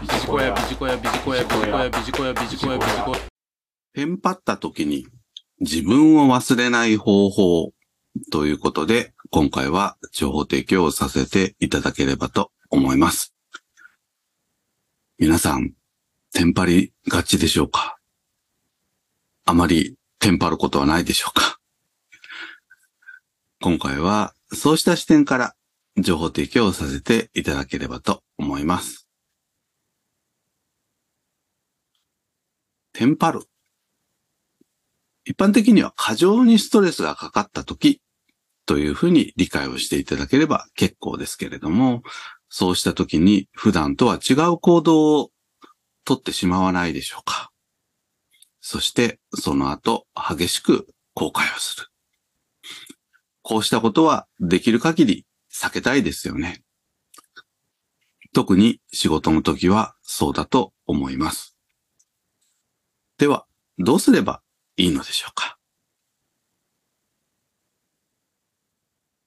ビジコヤ、ビジコヤ、ビジコヤ、ビジコヤ、ビジコヤ、ビジコヤ、ビジコヤ。テンパった時に自分を忘れない方法ということで、今回は情報提供をさせていただければと思います。皆さん、テンパりがちでしょうか？あまりテンパることはないでしょうか？今回はそうした視点から情報提供をさせていただければと思います。テンパる。一般的には過剰にストレスがかかった時というふうに理解をしていただければ結構ですけれども、そうした時に普段とは違う行動をとってしまわないでしょうか。そしてその後激しく後悔をする。こうしたことはできる限り避けたいですよね。特に仕事の時はそうだと思います。では、どうすればいいのでしょうか？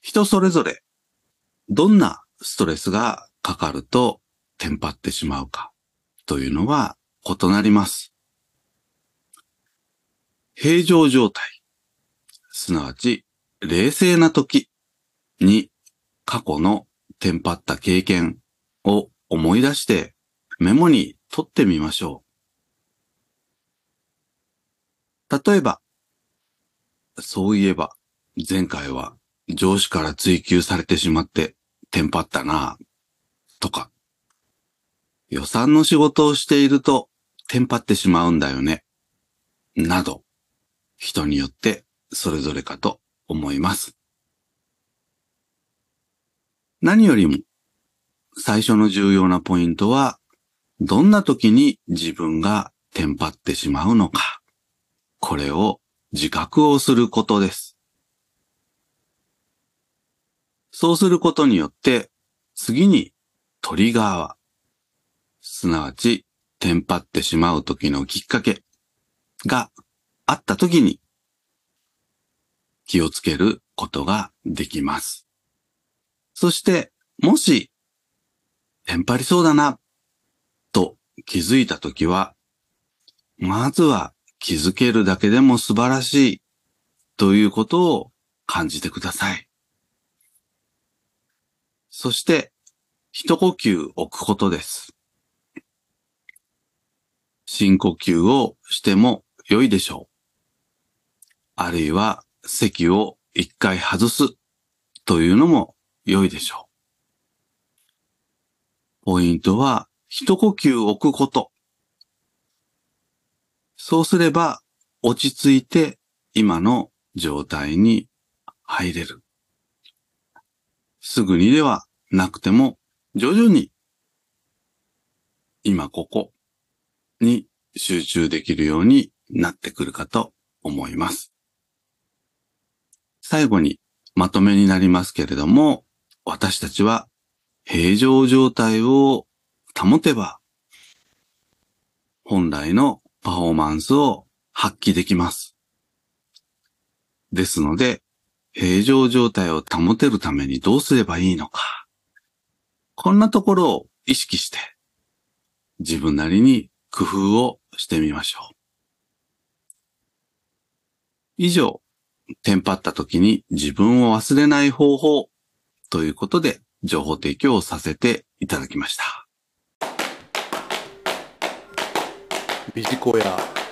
人それぞれ、どんなストレスがかかるとテンパってしまうかというのは異なります。平常状態、すなわち冷静な時に過去のテンパった経験を思い出してメモに取ってみましょう。例えば、そういえば前回は上司から追求されてしまってテンパったなとか、予算の仕事をしているとテンパってしまうんだよね、など、人によってそれぞれかと思います。何よりも最初の重要なポイントは、どんな時に自分がテンパってしまうのか、これを自覚をすることです。そうすることによって、次にトリガーは、すなわちテンパってしまう時のきっかけがあった時に気をつけることができます。そして、もし、テンパりそうだな、と気づいたときは、まずは気づけるだけでも素晴らしい、ということを感じてください。そして、一呼吸置くことです。深呼吸をしても良いでしょう。あるいは、席を一回外すというのも良いでしょう。ポイントは、一呼吸置くこと。そうすれば、落ち着いて今の状態に入れる。すぐにではなくても、徐々に、今ここに集中できるようになってくるかと思います。最後にまとめになりますけれども、私たちは平常状態を保てば、本来のパフォーマンスを発揮できます。ですので、平常状態を保てるためにどうすればいいのか。こんなところを意識して、自分なりに工夫をしてみましょう。以上、テンパった時に自分を忘れない方法ということで情報提供をさせていただきました。ビジコや。